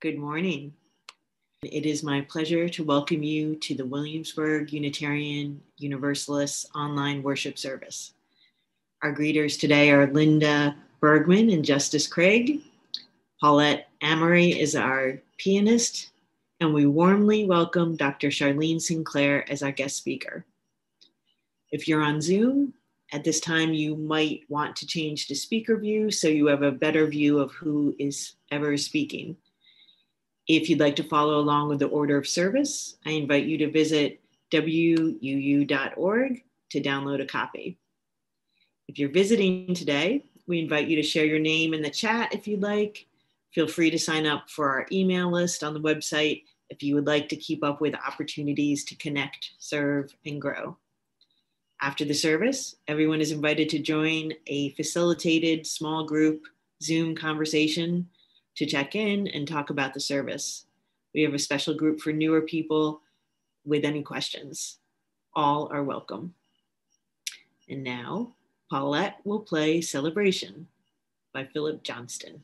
Good morning. It is my pleasure to welcome you to the Williamsburg Unitarian Universalist online worship service. Our greeters today are Linda Bergman and Justice Craig. Paulette Amory is our pianist, and we warmly welcome Dr. Charlene Sinclair as our guest speaker. If you're on Zoom, at this time you might want to change to speaker view so you have a better view of who is ever speaking. If you'd like to follow along with the order of service, I invite you to visit wuu.org to download a copy. If you're visiting today, we invite you to share your name in the chat if you'd like. Feel free to sign up for our email list on the website if you would like to keep up with opportunities to connect, serve, and grow. After the service, everyone is invited to join a facilitated small group Zoom conversation to check in and talk about the service. We have a special group for newer people with any questions. All are welcome. And now, Paulette will play Celebration by Philip Johnston.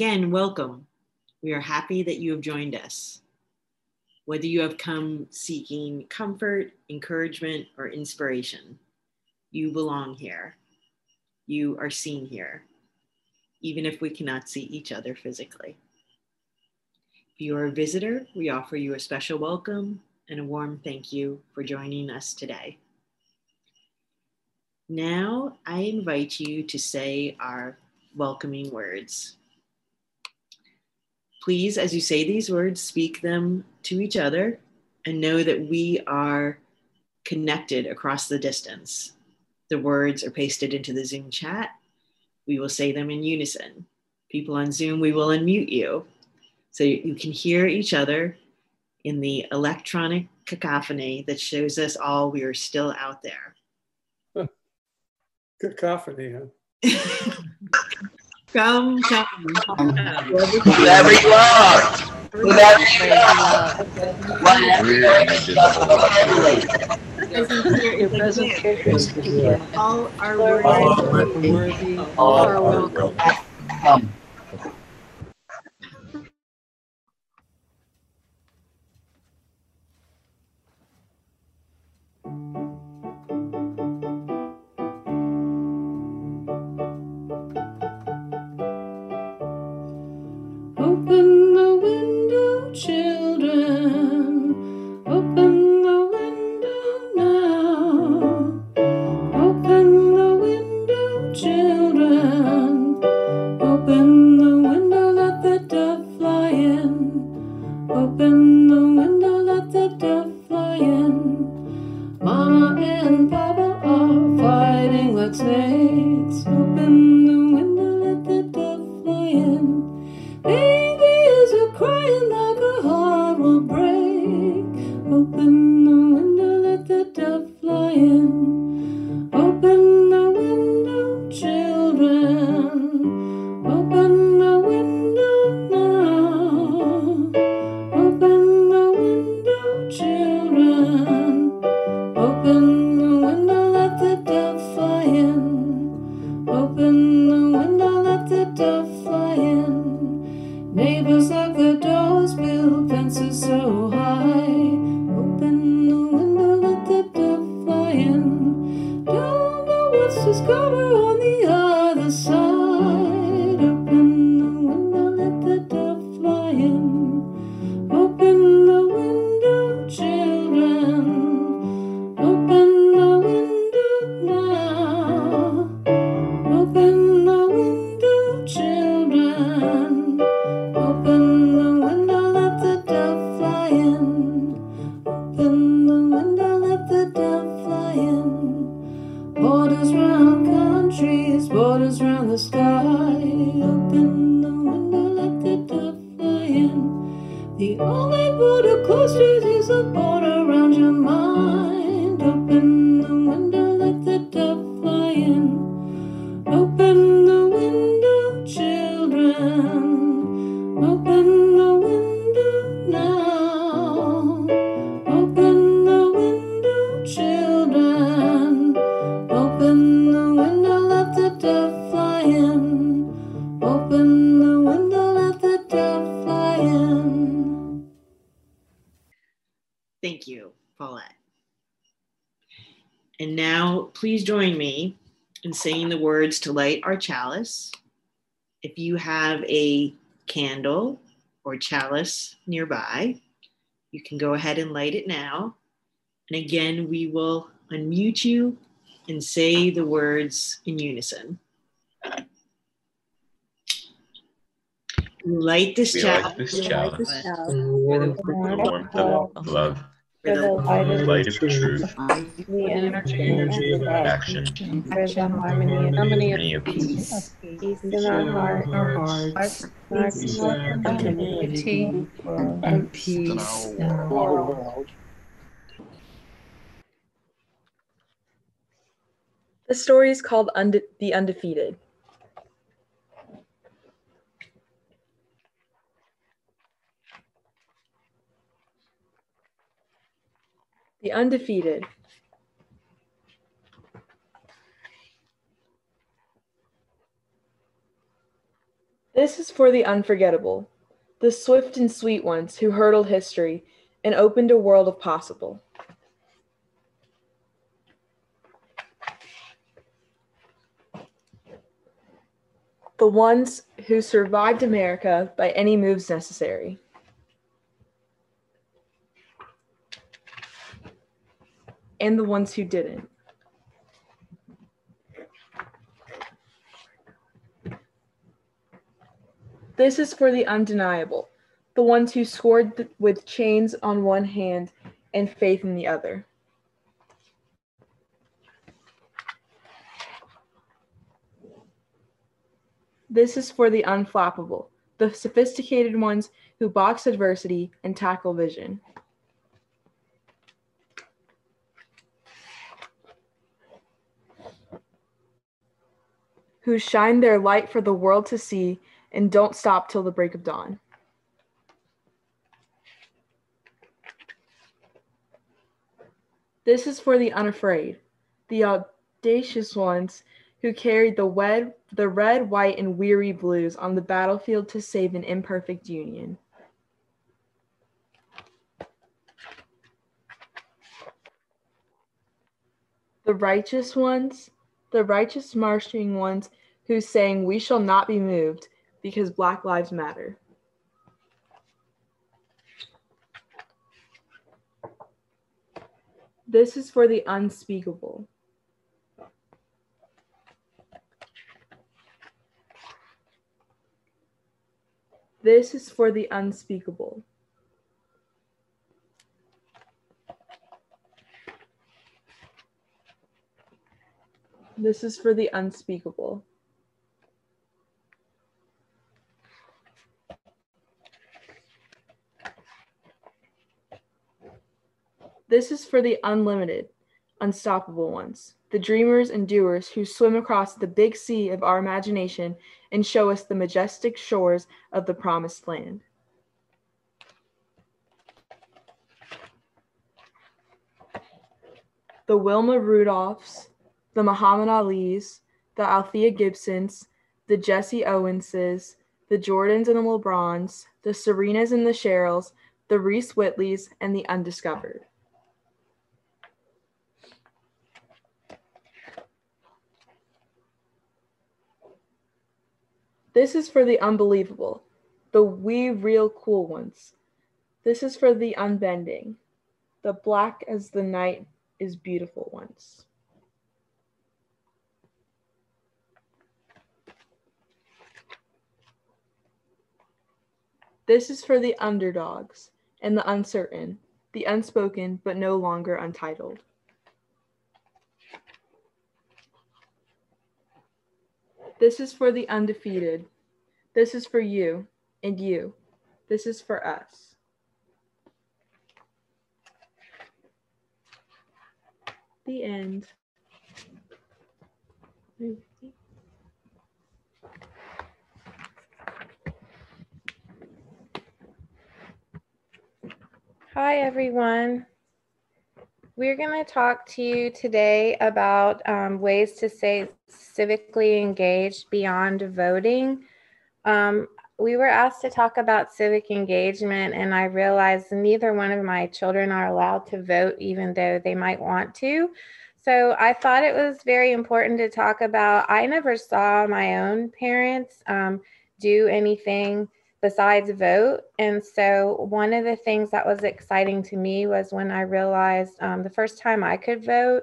Again, welcome. We are happy that you have joined us. Whether you have come seeking comfort, encouragement, or inspiration, you belong here. You are seen here, even if we cannot see each other physically. If you are a visitor, we offer you a special welcome and a warm thank you for joining us today. Now, I invite you to say our welcoming words. Please, as you say these words, speak them to each other and know that we are connected across the distance. The words are pasted into the Zoom chat. We will say them in unison. People on Zoom, we will unmute you so you can hear each other in the electronic cacophony that shows us all we are still out there. Cacophony, huh? come, come. Whatever you want. Whatever you want. Whatever you want. Your present character is here. All our Lord, words. worthy, All are welcome. Borders round the sky. Open the window, let the dove fly in. The only border close is a border in saying the words to light our chalice. If you have a candle or chalice nearby, you can go ahead and light it now. And again, we will unmute you and say the words in unison. Light this We chalice light this chalice For for the warmth of love, for um, the the light of truth, the energy of action, for the harmony harmony of peace. peace. In our heart, our hearts, peace in our community, and peace in our world. The story is called Unde- The Undefeated. The Undefeated. This is for the unforgettable, the swift and sweet ones who hurdled history and opened a world of possible. the ones who survived America by any moves necessary. And the ones who didn't. This is for the undeniable, the ones who scored th- with chains on one hand and faith in the other. This is for the unflappable, the sophisticated ones who box adversity and tackle vision. Who shine their light for the world to see and don't stop till the break of dawn. This is for the unafraid, the audacious ones who carried the red, the red, white, and weary blues on the battlefield to save an imperfect union. The righteous ones, the righteous marching ones who sang, We shall not be moved because Black Lives Matter. This is for the unspeakable. This is for the unspeakable. This is for the unspeakable. This is for the unlimited, unstoppable ones, the dreamers and doers who swim across the big sea of our imagination and show us the majestic shores of the promised land. The Wilma Rudolphs, the Muhammad Alis, the Althea Gibsons, the Jesse Owenses, the Jordans and the LeBrons, the Serenas and the Cheryls, the Reese Whitleys, and the undiscovered. This is for the unbelievable, the we real cool ones. This is for the unbending, the black as the night is beautiful ones. This is for the underdogs and the uncertain, the unspoken but no longer untitled. This is for the undefeated. This is for you and you. This is for us. The end. Hi, everyone. We're going to talk to you today about um, ways to stay civically engaged beyond voting. Um, we were asked to talk about civic engagement, and I realized neither one of my children are allowed to vote, even though they might want to. So I thought it was very important to talk about. I never saw my own parents um, do anything besides vote. And so, one of the things that was exciting to me was when I realized um, the first time I could vote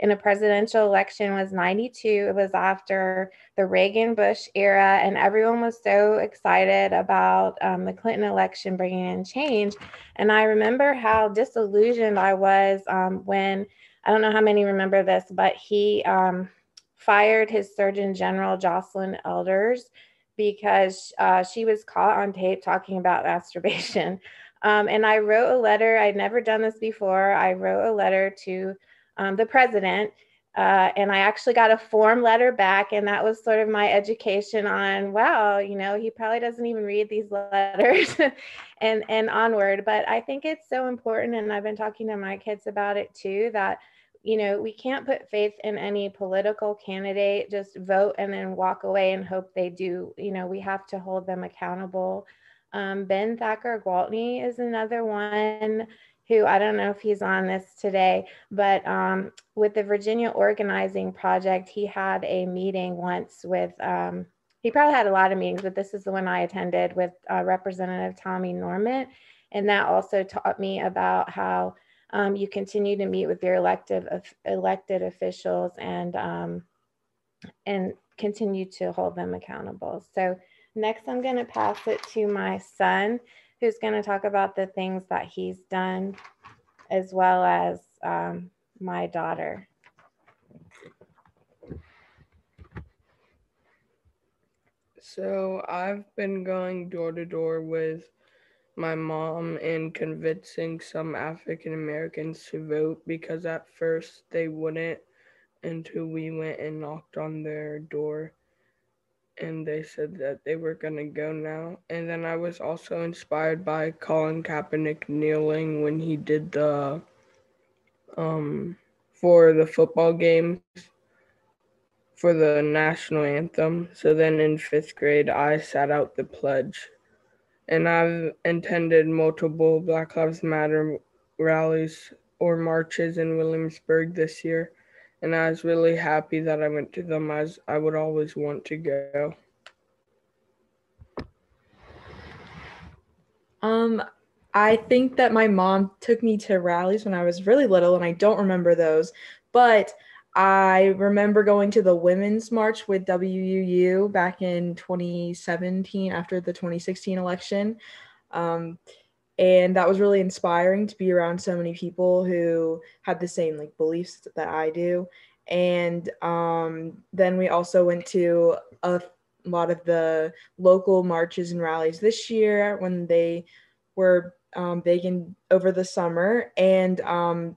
in a presidential election was 92. It was after the Reagan Bush era, and everyone was so excited about um, the Clinton election bringing in change. And I remember how disillusioned I was um, when I don't know how many remember this, but he um, fired his Surgeon General, Joycelyn Elders because uh, she was caught on tape talking about masturbation. Um, and I wrote a letter. I'd never done this before. I wrote a letter to um, the president, uh, and I actually got a form letter back. And that was sort of my education on, wow, you know, he probably doesn't even read these letters and, and onward. But I think it's so important. And I've been talking to my kids about it too that you know, we can't put faith in any political candidate, just vote and then walk away and hope they do. You know, we have to hold them accountable. Um, ben Thacker Gwaltney is another one who I don't know if he's on this today, but um, with the Virginia Organizing Project, he had a meeting once with, um, he probably had a lot of meetings, but this is the one I attended with uh, Representative Tommy Norment. And that also taught me about how um, you continue to meet with your elective elected officials and um, and continue to hold them accountable. So next, I'm going to pass it to my son, who's going to talk about the things that he's done, as well as um, my daughter. So I've been going door to door with my mom in convincing some African Americans to vote because at first they wouldn't until we went and knocked on their door. and they said that they were going to go now. And then I was also inspired by Colin Kaepernick kneeling when he did the um for the football games for the national anthem. So then in 5th grade I sat out the pledge. And I've attended multiple Black Lives Matter rallies or marches in Williamsburg this year and I was really happy that I went to them as I would always want to go. Um, I think that my mom took me to rallies when I was really little, and I don't remember those, but I remember going to the women's march with WUU back in 2017 after the 2016 election. Um, and that was really inspiring to be around so many people who had the same like beliefs that I do. And um, then we also went to a lot of the local marches and rallies this year when they were um, big in over the summer. And um,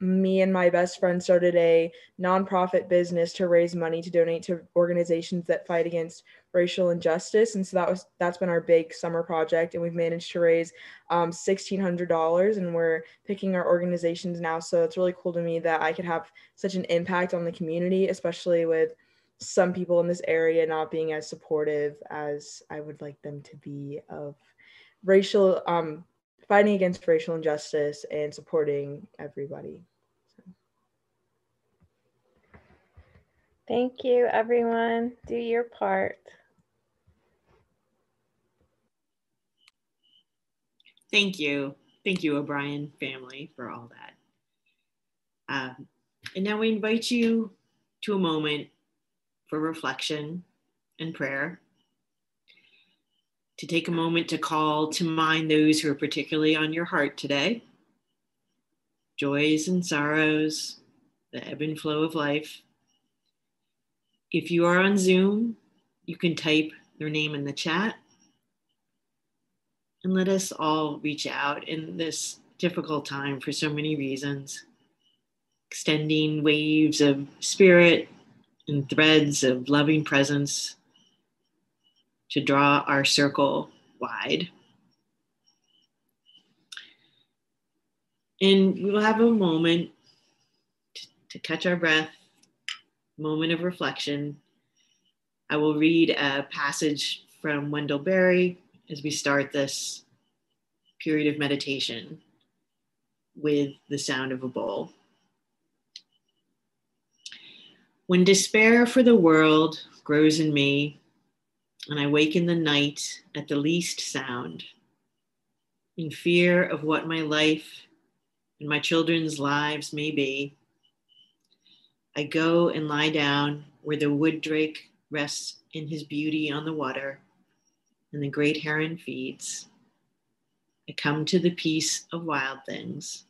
me and my best friend started a nonprofit business to raise money to donate to organizations that fight against racial injustice. And so that was that's been our big summer project. And we've managed to raise um, $1600 and we're picking our organizations now. So it's really cool to me that i could have such an impact on the community especially with some people in this area not being as supportive as i would like them to be of racial um, fighting against racial injustice and supporting everybody Thank you, everyone. Do your part. Thank you. Thank you, O'Brien family, for all that. Um, and now we invite you to a moment for reflection and prayer. To take a moment to call to mind those who are particularly on your heart today joys and sorrows, the ebb and flow of life. If you are on Zoom, you can type their name in the chat and let us all reach out in this difficult time for so many reasons, extending waves of spirit and threads of loving presence to draw our circle wide. And we will have a moment to, catch our breath, moment of reflection. I will read a passage from Wendell Berry as we start this period of meditation with the sound of a bowl. When despair for the world grows in me, and I wake in the night at the least sound, in fear of what my life and my children's lives may be, I go and lie down where the wood drake rests in his beauty on the water and the great heron feeds. I come to the peace of wild things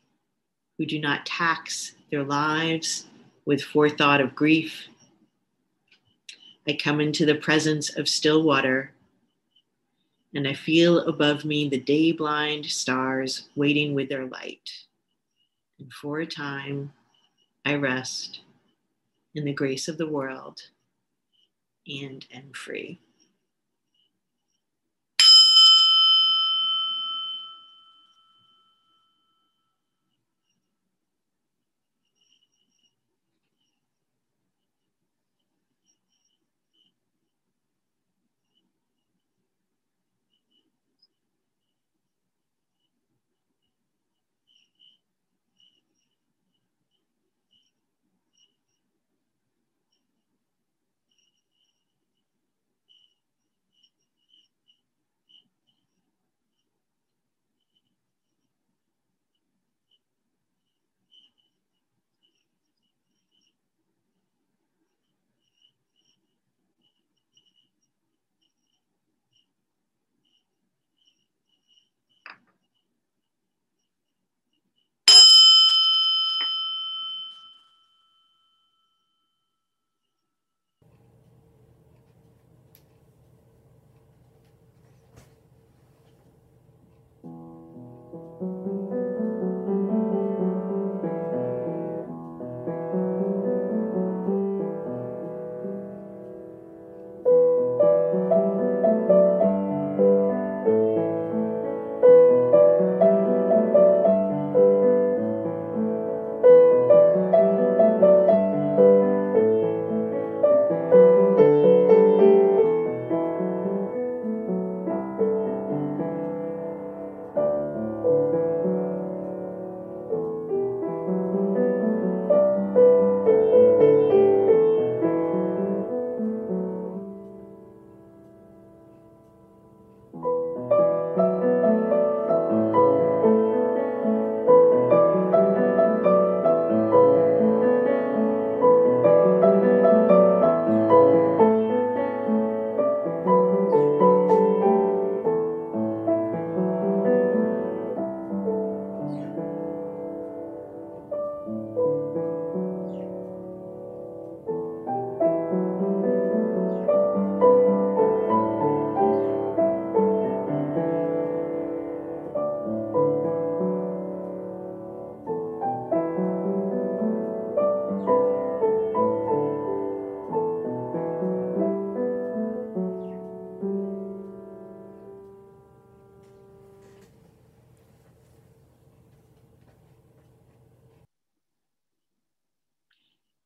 who do not tax their lives with forethought of grief. I come into the presence of still water, and I feel above me the day blind stars waiting with their light. And for a time, I rest in the grace of the world and am free.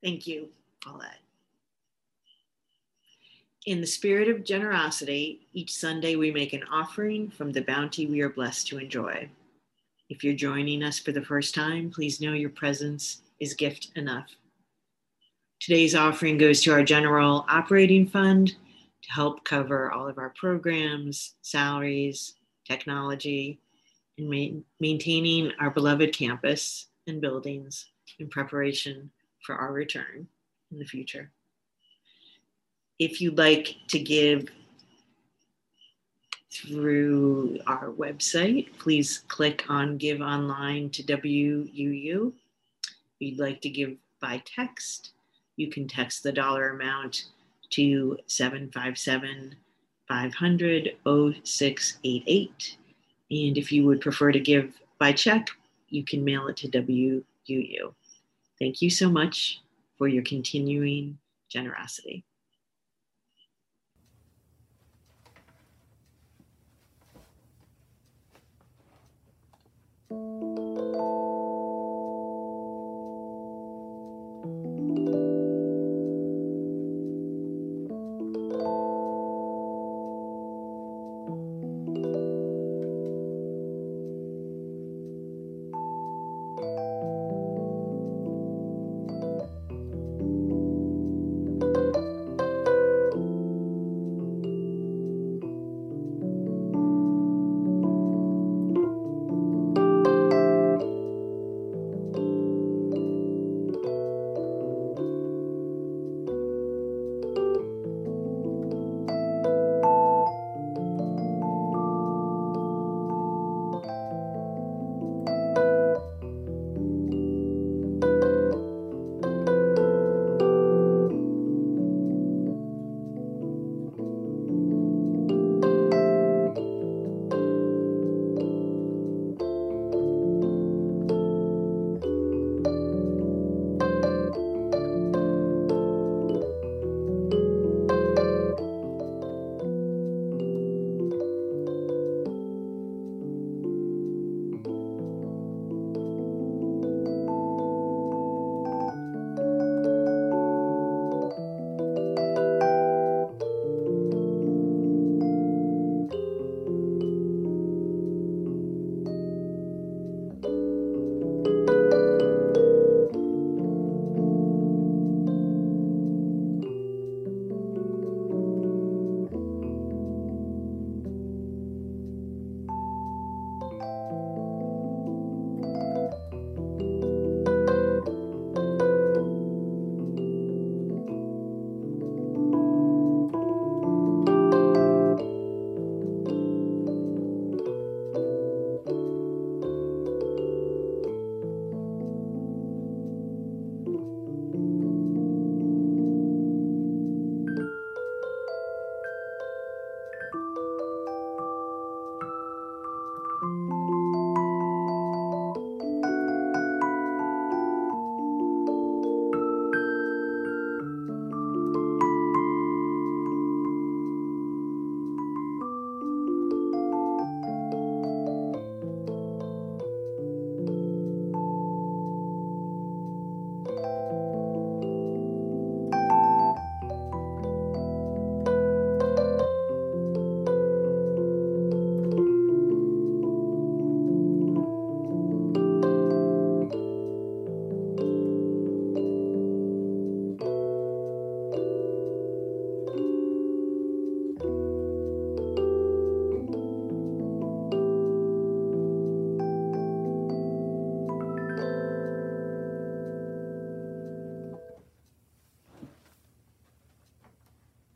Thank you, Paulette. In the spirit of generosity, each Sunday we make an offering from the bounty we are blessed to enjoy. If you're joining us for the first time, please know your presence is gift enough. Today's offering goes to our general operating fund to help cover all of our programs, salaries, technology, and ma- maintaining our beloved campus and buildings in preparation for our return in the future. If you'd like to give through our website, please click on Give Online to WUU. If you'd like to give by text, you can text the dollar amount to 757 500 0688. And if you would prefer to give by check, you can mail it to WUU. Thank you so much for your continuing generosity.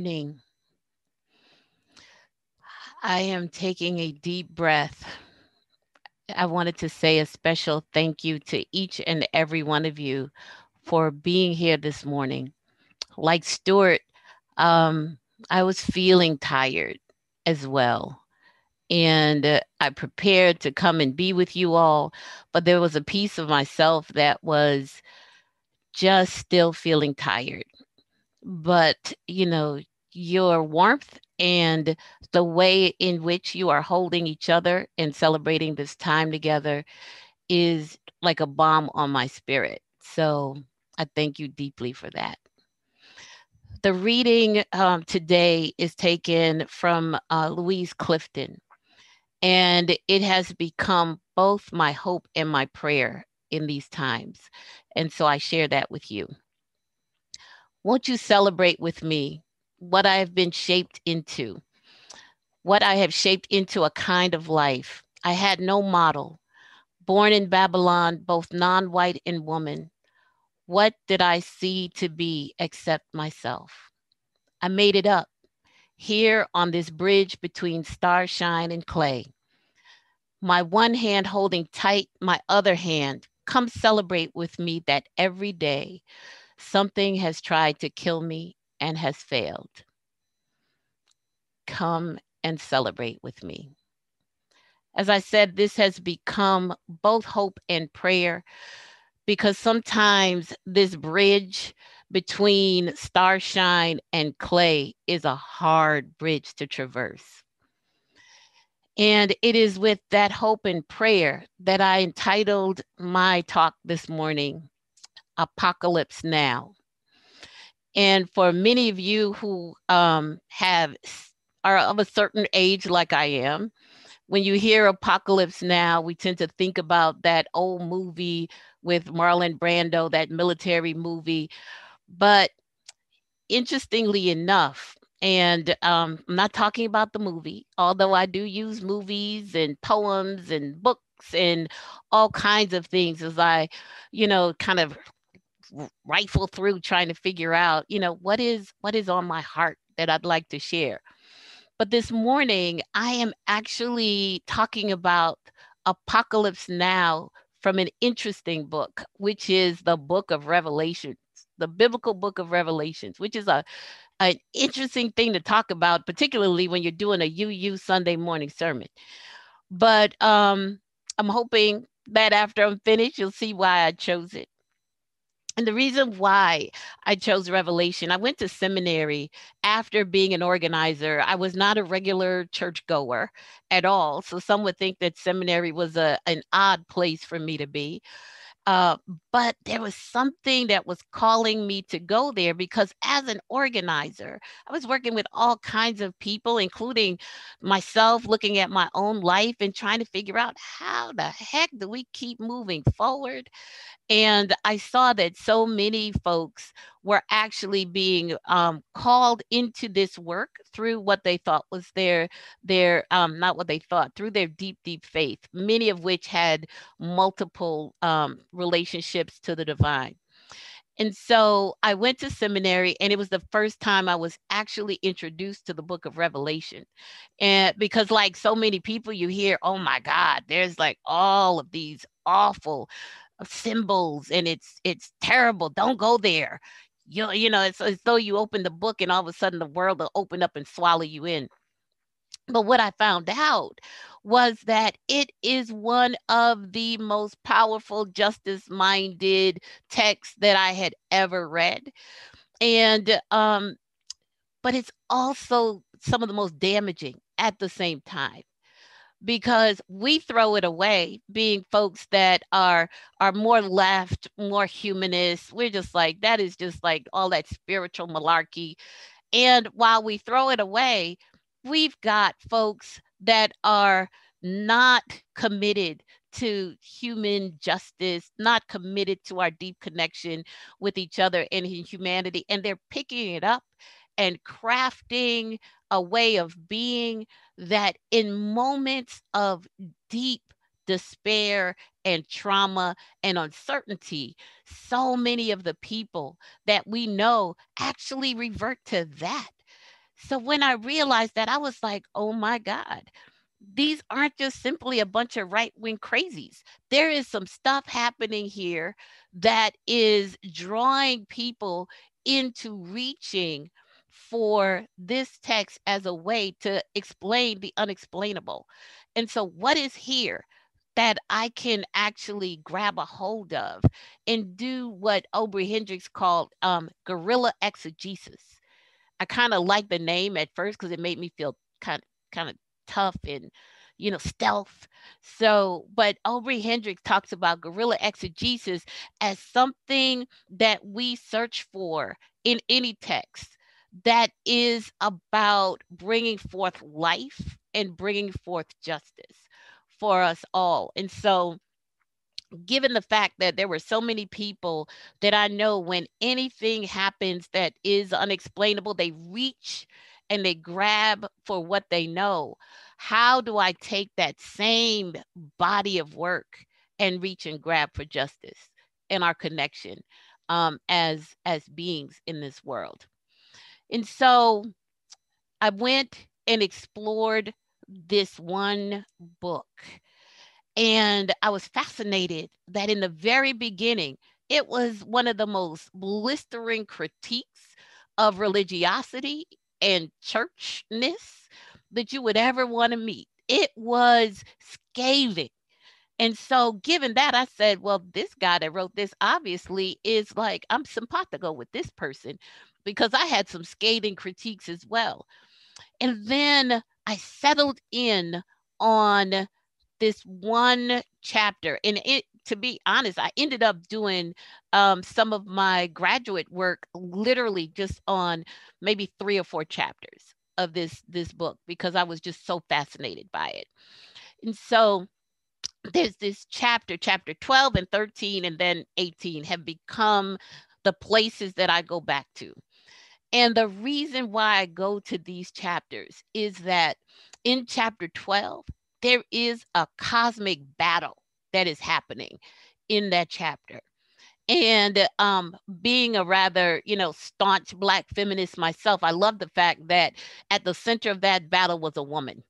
Evening. I am taking a deep breath. I wanted to say a special thank you to each and every one of you for being here this morning. Like Stuart, um, I was feeling tired as well. And uh, I prepared to come and be with you all, but there was a piece of myself that was just still feeling tired but you know your warmth and the way in which you are holding each other and celebrating this time together is like a balm on my spirit so I thank you deeply for that. The reading um, today is taken from uh, Lucille Clifton, and it has become both my hope and my prayer in these times. And so I share that with you. Won't you celebrate with me what I have been shaped into? What I have shaped into a kind of life. I had no model. Born in Babylon, both non white and woman. What did I see to be except myself? I made it up here on this bridge between starshine and clay. My one hand holding tight my other hand. Come celebrate with me that every day something has tried to kill me and has failed. Come and celebrate with me. As I said, this has become both hope and prayer because sometimes this bridge between starshine and clay is a hard bridge to traverse. And it is with that hope and prayer that I entitled my talk this morning, Apocalypse Now. And for many of you who um, have are of a certain age, like I am, when you hear Apocalypse Now, we tend to think about that old movie with Marlon Brando, that military movie. But interestingly enough, and um, I'm not talking about the movie, although I do use movies and poems and books and all kinds of things as I, you know, kind of rifle through trying to figure out, you know, what is what is on my heart that I'd like to share. But this morning, I am actually talking about Apocalypse Now from an interesting book, which is the book of Revelations, the biblical book of Revelations, which is a an interesting thing to talk about, particularly when you're doing a UU Sunday morning sermon. But um, I'm hoping that after I'm finished, you'll see why I chose it. And the reason why I chose Revelation, I went to seminary after being an organizer. I was not a regular church goer at all. So some would think that seminary was a, an odd place for me to be. Uh, but there was something that was calling me to go there because as an organizer, I was working with all kinds of people, including myself, looking at my own life and trying to figure out how the heck do we keep moving forward and I saw that so many folks were actually being um, called into this work through what they thought was their their um, not what they thought through their deep deep faith. Many of which had multiple um, relationships to the divine. And so I went to seminary, and it was the first time I was actually introduced to the book of Revelation. And because, like so many people, you hear, oh my God, there's like all of these awful symbols and it's it's terrible. Don't go there. You, you know it's as though you open the book and all of a sudden the world will open up and swallow you in. But what I found out was that it is one of the most powerful justice minded texts that I had ever read. And, um, but it's also some of the most damaging at the same time because we throw it away being folks that are are more left more humanist we're just like that is just like all that spiritual malarkey and while we throw it away we've got folks that are not committed to human justice, not committed to our deep connection with each other and humanity. And they're picking it up and crafting a way of being that in moments of deep despair and trauma and uncertainty, so many of the people that we know actually revert to that. So when I realized that, I was like, oh my God, these aren't just simply a bunch of right wing crazies. There is some stuff happening here that is drawing people into reaching for this text as a way to explain the unexplainable. And so, what is here that I can actually grab a hold of and do what Obery Hendricks called um, guerrilla exegesis? I kind of like the name at first because it made me feel kind kind of tough and you know, stealth. So, but Obery Hendricks talks about guerrilla exegesis as something that we search for in any text that is about bringing forth life and bringing forth justice for us all. And so, given the fact that there were so many people that I know when anything happens that is unexplainable, they reach and they grab for what they know. How do I take that same body of work and reach and grab for justice and our connection um, as as beings in this world? And so I went and explored this one book. And I was fascinated that in the very beginning, it was one of the most blistering critiques of religiosity and churchness that you would ever want to meet. It was scathing. And so, given that, I said, well, this guy that wrote this obviously is like, I'm simpatico with this person because I had some scathing critiques as well. And then I settled in on this one chapter. And it, to be honest, I ended up doing um, some of my graduate work literally just on maybe three or four chapters of this this book because I was just so fascinated by it. And so there's this chapter, chapter 12 and 13, and then 18 have become the places that I go back to. And the reason why I go to these chapters is that in chapter 12, there is a cosmic battle that is happening in that chapter. And um, being a rather, you know, staunch Black feminist myself, I love the fact that at the center of that battle was a woman.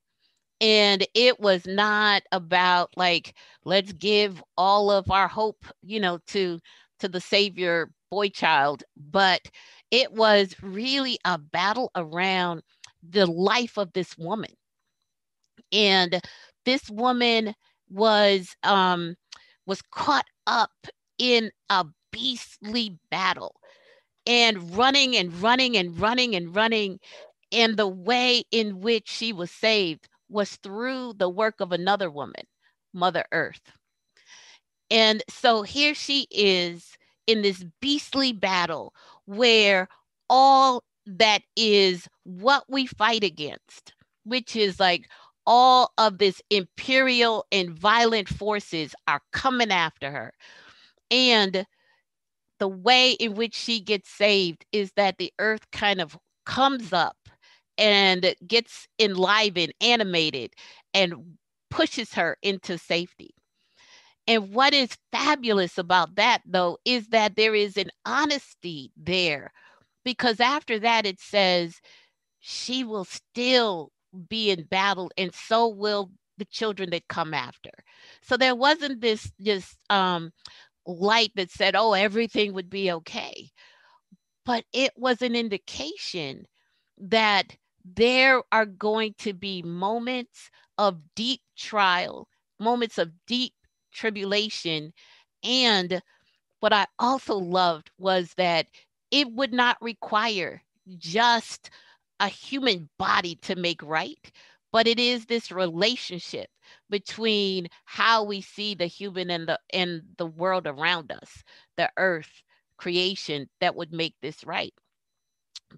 And it was not about like, let's give all of our hope, you know, to to the savior boy child, but it was really a battle around the life of this woman. And this woman was um was caught up in a beastly battle and running and running and running and running and the way in which she was saved was through the work of another woman mother earth and so here she is in this beastly battle where all that is what we fight against, which is like all of this imperial and violent forces are coming after her. And the way in which she gets saved is that the earth kind of comes up and gets enlivened, animated, and pushes her into safety. And what is fabulous about that, though, is that there is an honesty there. Because after that, it says, she will still be in battle, and so will the children that come after. So there wasn't this just um, light that said, oh, everything would be okay. But it was an indication that there are going to be moments of deep trial, moments of deep tribulation. And what I also loved was that it would not require just a human body to make right, but it is this relationship between how we see the human and the and the world around us, the earth, creation that would make this right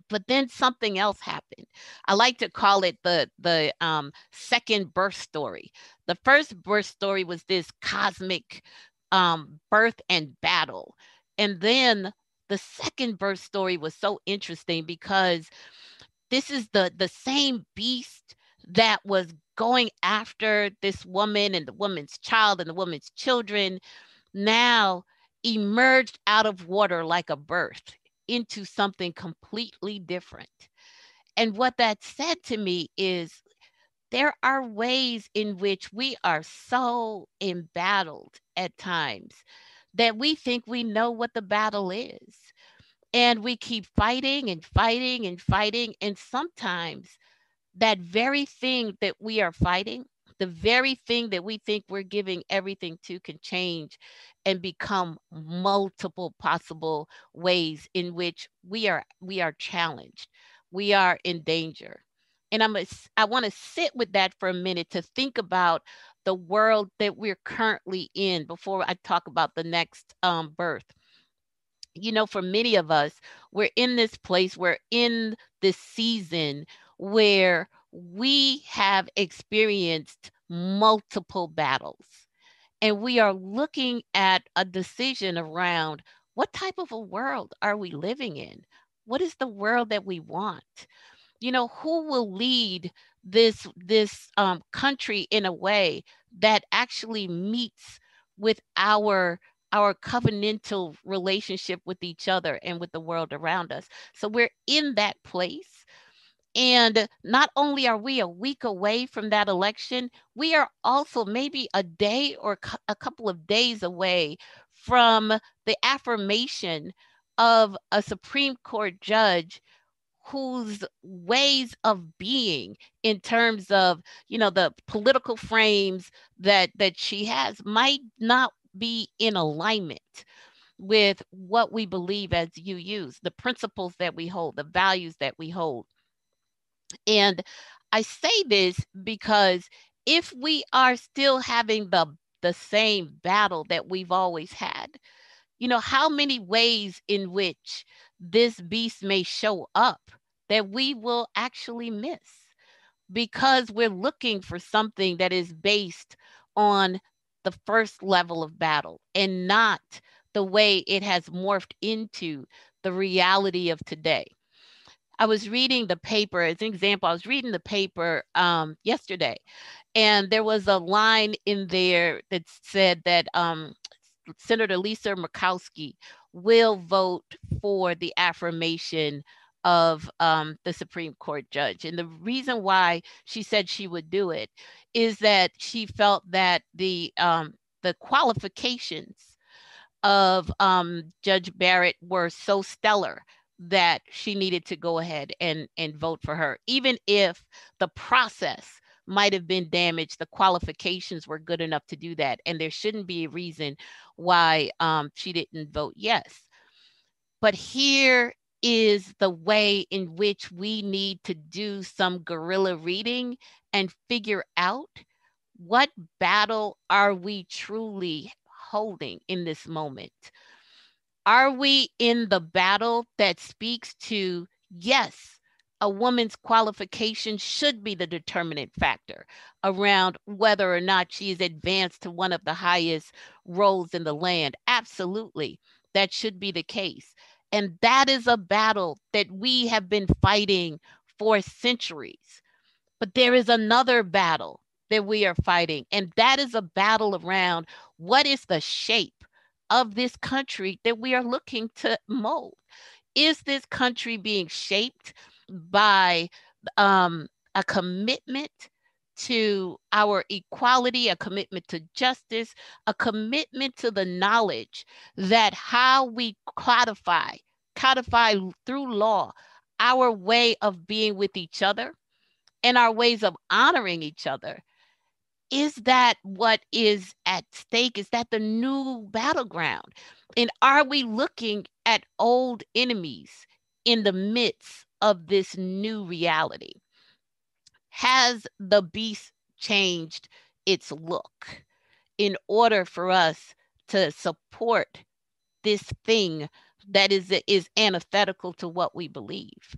but then something else happened. I like to call it the the um, second birth story. The first birth story was this cosmic um, birth and battle. And then the second birth story was so interesting because this is the the same beast that was going after this woman and the woman's child and the woman's children now emerged out of water like a birth into something completely different. And what that said to me is there are ways in which we are so embattled at times that we think we know what the battle is. And we keep fighting and fighting and fighting. And sometimes that very thing that we are fighting the very thing that we think we're giving everything to can change and become multiple possible ways in which we are we are challenged we are in danger And I'm a, I want to sit with that for a minute to think about the world that we're currently in before I talk about the next um, birth. You know, for many of us, we're in this place, we're in this season where we have experienced multiple battles. And we are looking at a decision around what type of a world are we living in? What is the world that we want? You know, who will lead this this um, country in a way that actually meets with our our covenantal relationship with each other and with the world around us. So we're in that place. And not only are we a week away from that election, we are also maybe a day or a couple of days away from the affirmation of a Supreme Court judge whose ways of being in terms of you know the political frames that that she has might not be in alignment with what we believe as UUs the principles that we hold, the values that we hold. And I say this because if we are still having the the same battle that we've always had, you know, how many ways in which this beast may show up that we will actually miss because we're looking for something that is based on the first level of battle and not the way it has morphed into the reality of today. I was reading the paper as an example. I was reading the paper um, yesterday, and there was a line in there that said that um, Senator Lisa Murkowski will vote for the affirmation of um, the Supreme Court judge. And the reason why she said she would do it is that she felt that the um, the qualifications of um, Judge Barrett were so stellar that she needed to go ahead and and vote for her, even if the process might have been damaged. The qualifications were good enough to do that, and there shouldn't be a reason why um, she didn't vote yes. But here is the way in which we need to do some guerrilla reading and figure out what battle are we truly holding in this moment? Are we in the battle that speaks to, yes, a woman's qualification should be the determinant factor around whether or not she is advanced to one of the highest roles in the land? Absolutely, that should be the case. And that is a battle that we have been fighting for centuries. But there is another battle that we are fighting, and that is a battle around what is the shape of this country that we are looking to mold. Is this country being shaped by um, a commitment to our equality, a commitment to justice, a commitment to the knowledge that how we codify, codify through law our way of being with each other and our ways of honoring each other. Is that what is at stake? Is that the new battleground? And are we looking at old enemies in the midst of this new reality? Has the beast changed its look in order for us to support this thing that is is antithetical to what we believe?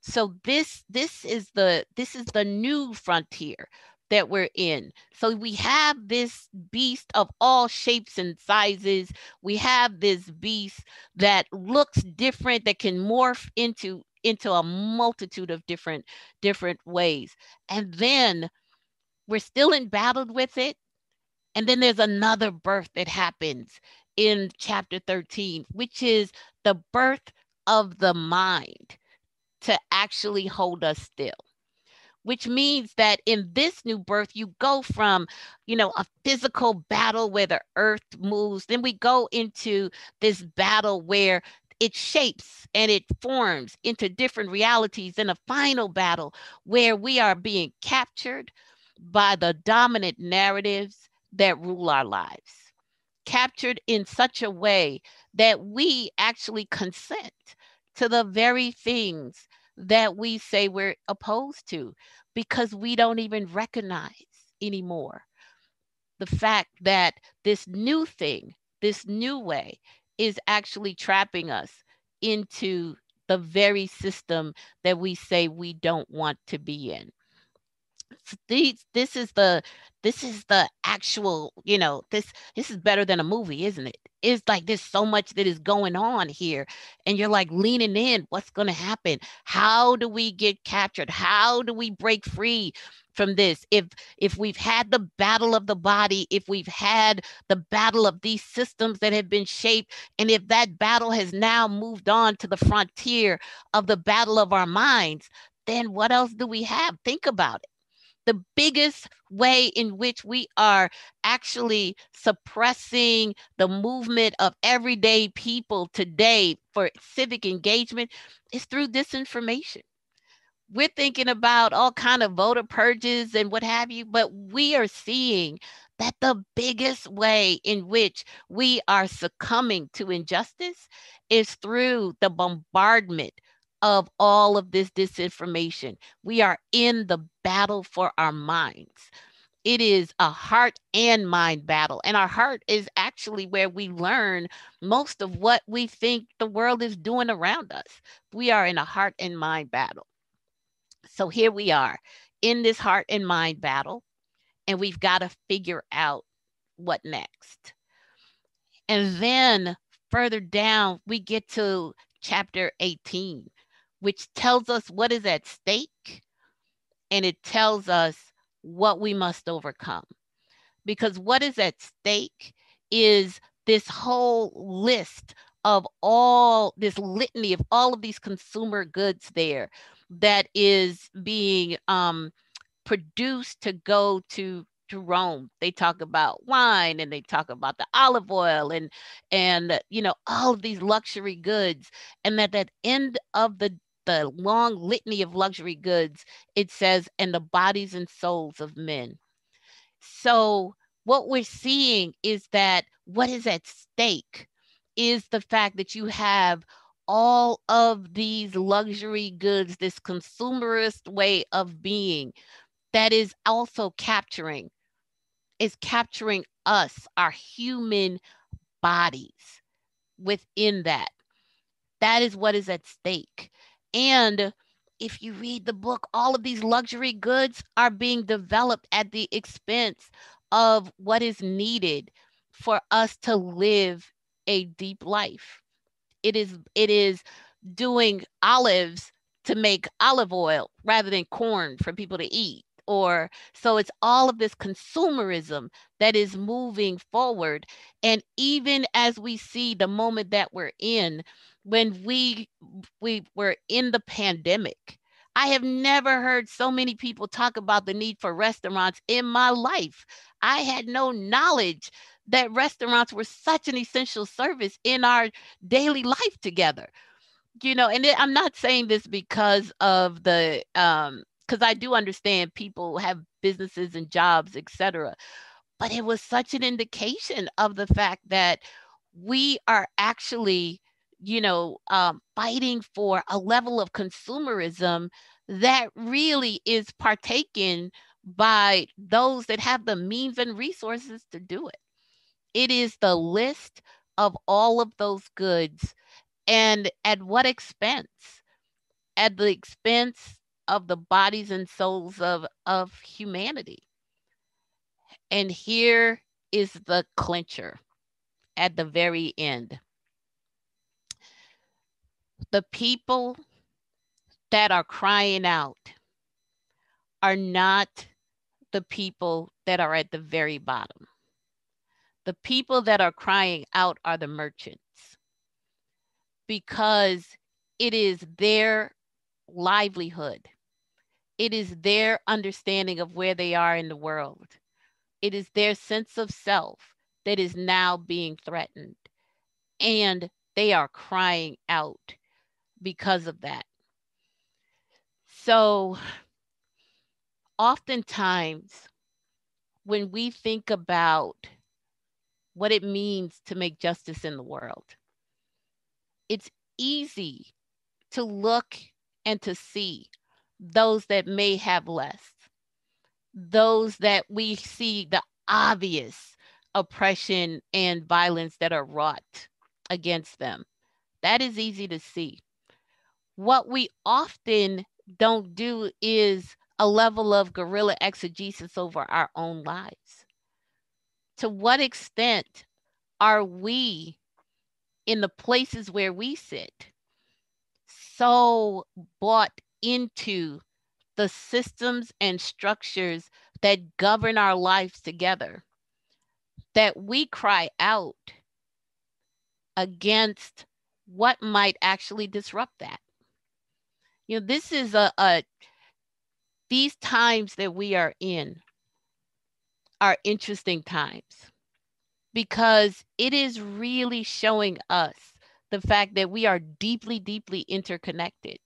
So this this is the this is the new frontier that we're in. So we have this beast of all shapes and sizes. We have this beast that looks different, that can morph into into a multitude of different different ways. And then we're still embattled with it. And then there's another birth that happens in chapter 13, which is the birth of the mind to actually hold us still which means that in this new birth you go from you know a physical battle where the earth moves then we go into this battle where it shapes and it forms into different realities in a final battle where we are being captured by the dominant narratives that rule our lives. Captured in such a way that we actually consent to the very things that we say we're opposed to because we don't even recognize anymore the fact that this new thing, this new way, is actually trapping us into the very system that we say we don't want to be in these this is the this is the actual you know this this is better than a movie isn't it? It's like there's so much that is going on here and you're like leaning in what's going to happen? How do we get captured? How do we break free from this? If if we've had the battle of the body if we've had the battle of these systems that have been shaped and if that battle has now moved on to the frontier of the battle of our minds then what else do we have? Think about it the biggest way in which we are actually suppressing the movement of everyday people today for civic engagement is through disinformation. We're thinking about all kind of voter purges and what have you but we are seeing that the biggest way in which we are succumbing to injustice is through the bombardment of all of this disinformation. We are in the battle for our minds. It is a heart and mind battle. And our heart is actually where we learn most of what we think the world is doing around us. We are in a heart and mind battle. So here we are in this heart and mind battle, and we've got to figure out what next. And then further down, we get to chapter 18, which tells us what is at stake and it tells us what we must overcome. Because what is at stake is this whole list of all this litany of all of these consumer goods there that is being um, produced to go to to Rome. They talk about wine and they talk about the olive oil and and you know all of these luxury goods and at that end of the the long litany of luxury goods, it says, and the bodies and souls of men. So, what we're seeing is that what is at stake is the fact that you have all of these luxury goods, this consumerist way of being that is also capturing, is capturing us, our human bodies within that. That is what is at stake. And if you read the book, all of these luxury goods are being developed at the expense of what is needed for us to live a deep life. It is it is doing olives to make olive oil rather than corn for people to eat or so it's all of this consumerism that is moving forward and even as we see the moment that we're in when we we were in the pandemic I have never heard so many people talk about the need for restaurants in my life. I had no knowledge that restaurants were such an essential service in our daily life together. You know, and I'm not saying this because of the um because I do understand people have businesses and jobs, etc. But it was such an indication of the fact that we are actually you know, um, fighting for a level of consumerism that really is partaken by those that have the means and resources to do it. It is the list of all of those goods and at what expense? At the expense of the bodies and souls of, of humanity. And here is the clincher at the very end the people that are crying out are not the people that are at the very bottom. The people that are crying out are the merchants because it is their livelihood. It is their understanding of where they are in the world. It is their sense of self that is now being threatened. And they are crying out because of that. So, oftentimes, when we think about what it means to make justice in the world, it's easy to look and to see those that may have less, those that we see the obvious oppression and violence that are wrought against them. That is easy to see. What we often don't do is a level of guerrilla exegesis over our own lives. To what extent are we in the places where we sit so bought into the systems and structures that govern our lives together that we cry out against what might actually disrupt that. You know, this is a, a these times that we are in are interesting times because it is really showing us the fact that we are deeply, deeply interconnected.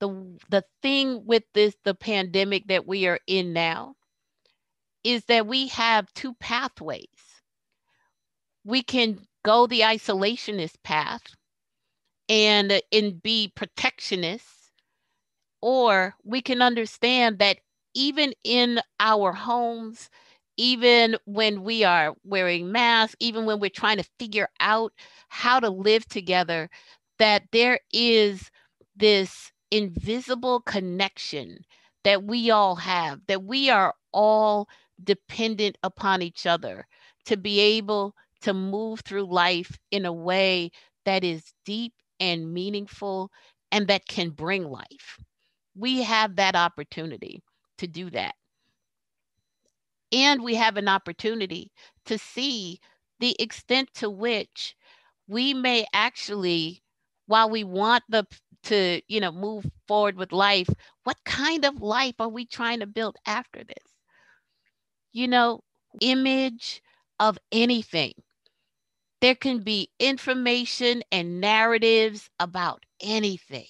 The, the thing with this, the pandemic that we are in now, is that we have two pathways. We can go the isolationist path and, and be protectionists, or we can understand that even in our homes, even when we are wearing masks, even when we're trying to figure out how to live together, that there is this invisible connection that we all have, that we are all dependent upon each other to be able to move through life in a way that is deep and meaningful and that can bring life. We have that opportunity to do that. And we have an opportunity to see the extent to which we may actually, while we want the to you know move forward with life, what kind of life are we trying to build after this? you know, image of anything. There can be information and narratives about anything.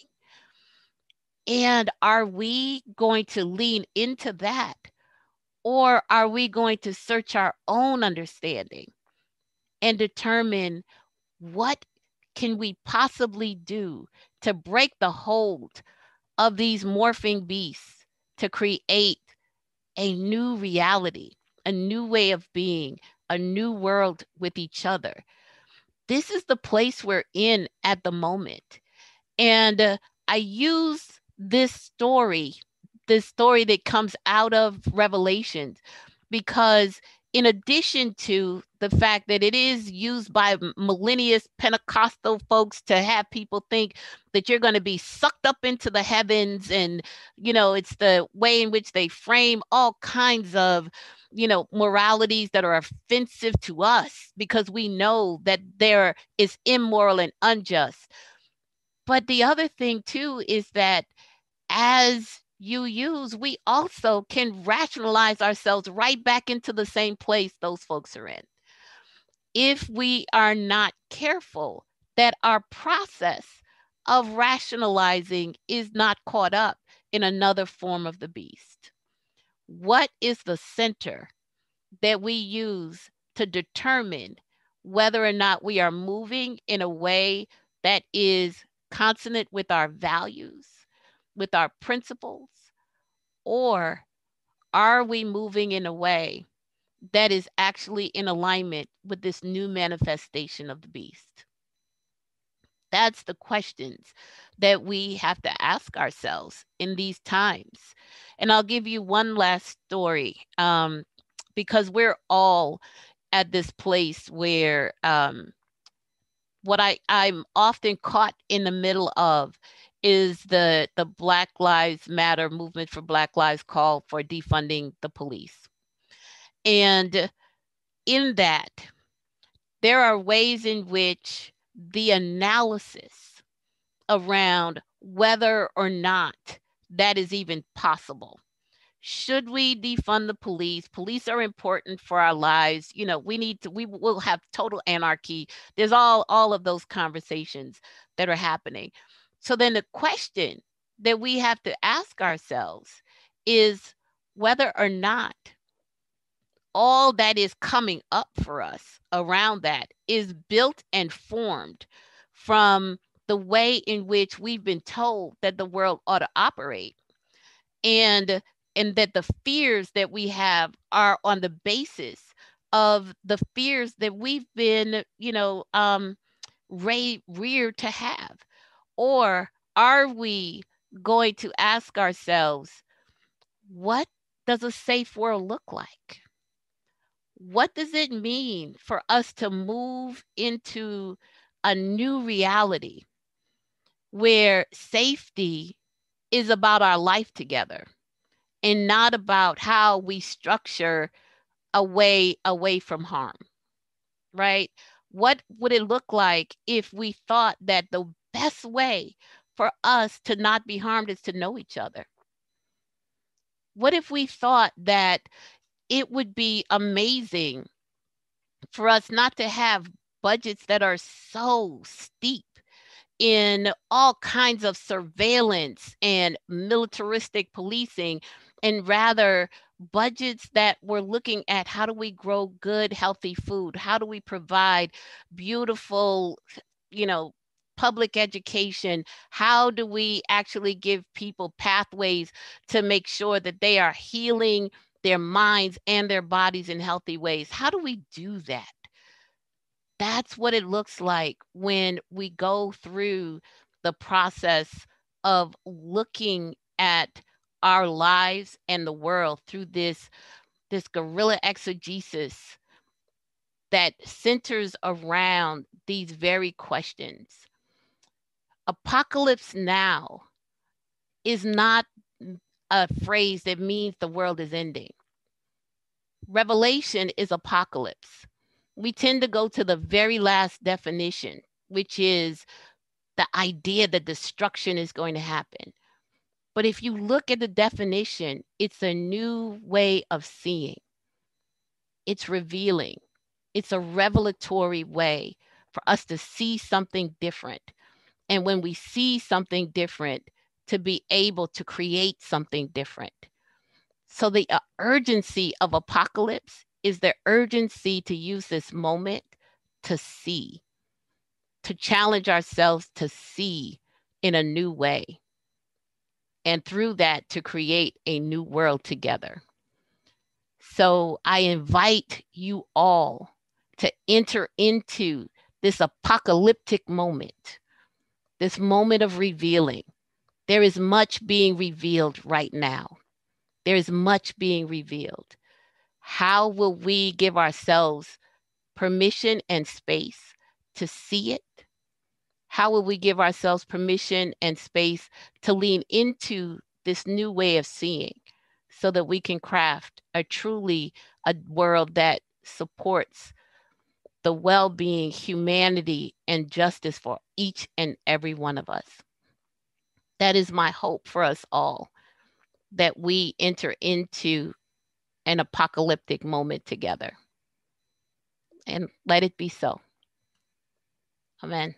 And are we going to lean into that? Or are we going to search our own understanding and determine what can we possibly do to break the hold of these morphing beasts to create a new reality, a new way of being, a new world with each other. This is the place we're in at the moment. And uh, I use this story, this story that comes out of Revelations, because in addition to the fact that it is used by millennious Pentecostal folks to have people think that you're going to be sucked up into the heavens, and you know, it's the way in which they frame all kinds of you know moralities that are offensive to us because we know that there is immoral and unjust but the other thing too is that as UUs, we also can rationalize ourselves right back into the same place those folks are in. If we are not careful that our process of rationalizing is not caught up in another form of the beast. What is the center that we use to determine whether or not we are moving in a way that is consonant with our values, with our principles, or are we moving in a way that is actually in alignment with this new manifestation of the beast? That's the questions that we have to ask ourselves in these times. And I'll give you one last story um, because we're all at this place where um, what I, I'm often caught in the middle of is the the Black Lives Matter movement for Black Lives call for defunding the police. And in that, there are ways in which the analysis around whether or not that is even possible. Should we defund the police? Police are important for our lives. You know, we need to, we will have total anarchy. There's all, all of those conversations that are happening. So then the question that we have to ask ourselves is whether or not all that is coming up for us around that is built and formed from the way in which we've been told that the world ought to operate and and that the fears that we have are on the basis of the fears that we've been you know um ra- reared to have. Or are we going to ask ourselves what does a safe world look like what does it mean for us to move into a new reality where safety is about our life together and not about how we structure a way away from harm right? What would it look like if we thought that the best way for us to not be harmed is to know each other? What if we thought that it would be amazing for us not to have budgets that are so steep in all kinds of surveillance and militaristic policing, and rather budgets that we're looking at how do we grow good, healthy food? How do we provide beautiful, you know, public education? How do we actually give people pathways to make sure that they are healing their minds and their bodies in healthy ways? How do we do that? That's what it looks like when we go through the process of looking at our lives and the world through this this guerrilla exegesis that centers around these very questions. Apocalypse now is not a phrase that means the world is ending. Revelation is apocalypse we tend to go to the very last definition, which is the idea that destruction is going to happen. But if you look at the definition, it's a new way of seeing, it's revealing, it's a revelatory way for us to see something different. And when we see something different, to be able to create something different. So the uh, urgency of apocalypse is the urgency to use this moment to see, to challenge ourselves to see in a new way. And through that, to create a new world together. So I invite you all to enter into this apocalyptic moment, this moment of revealing. There is much being revealed right now. There is much being revealed how will we give ourselves permission and space to see it? How will we give ourselves permission and space to lean into this new way of seeing so that we can craft a truly a world that supports the well-being, humanity, and justice for each and every one of us. That is my hope for us all that we enter into an apocalyptic moment together. And let it be so. Amen.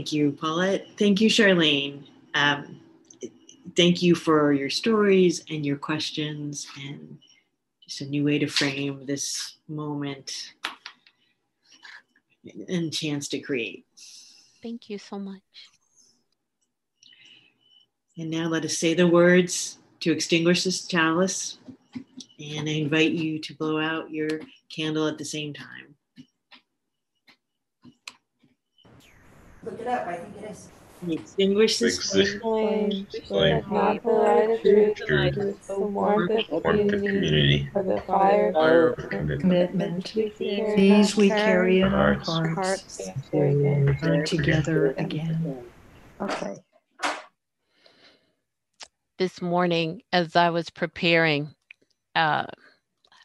Thank you, Paulette. Thank you, Charlene. Um, thank you for your stories and your questions and just a new way to frame this moment and chance to create. Thank you so much. And now let us say the words to extinguish this chalice. And I invite you to blow out your candle at the same time. Look it up, I think it is. Extinguish this Extinguish flame. Flame. Not the light of truth, Truth. it's the warmth of Warmth of community, community. for the fire Fire of of commitment. Commitment. we carry These we in carry in our Hearts. hearts, hearts, and together. burn together again. Okay. This morning, as I was preparing, uh,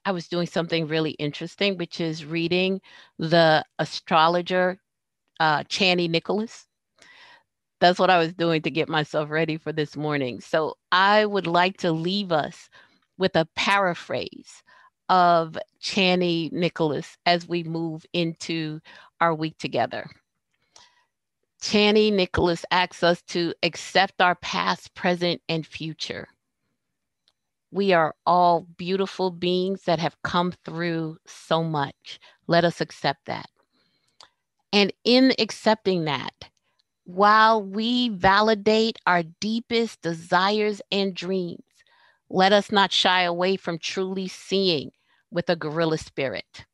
I was doing something really interesting, which is reading the astrologer uh, Chani Nicholas. That's what I was doing to get myself ready for this morning. So I would like to leave us with a paraphrase of Chani Nicholas as we move into our week together. Chani Nicholas asks us to accept our past, present, and future. We are all beautiful beings that have come through so much. Let us accept that. And in accepting that, while we validate our deepest desires and dreams, let us not shy away from truly seeing with a guerrilla spirit.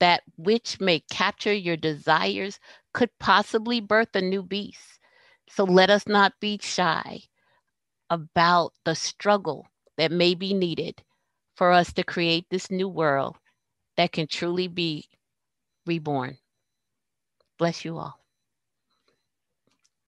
That which may capture your desires could possibly birth a new beast. So let us not be shy about the struggle that may be needed for us to create this new world that can truly be reborn. Bless you all.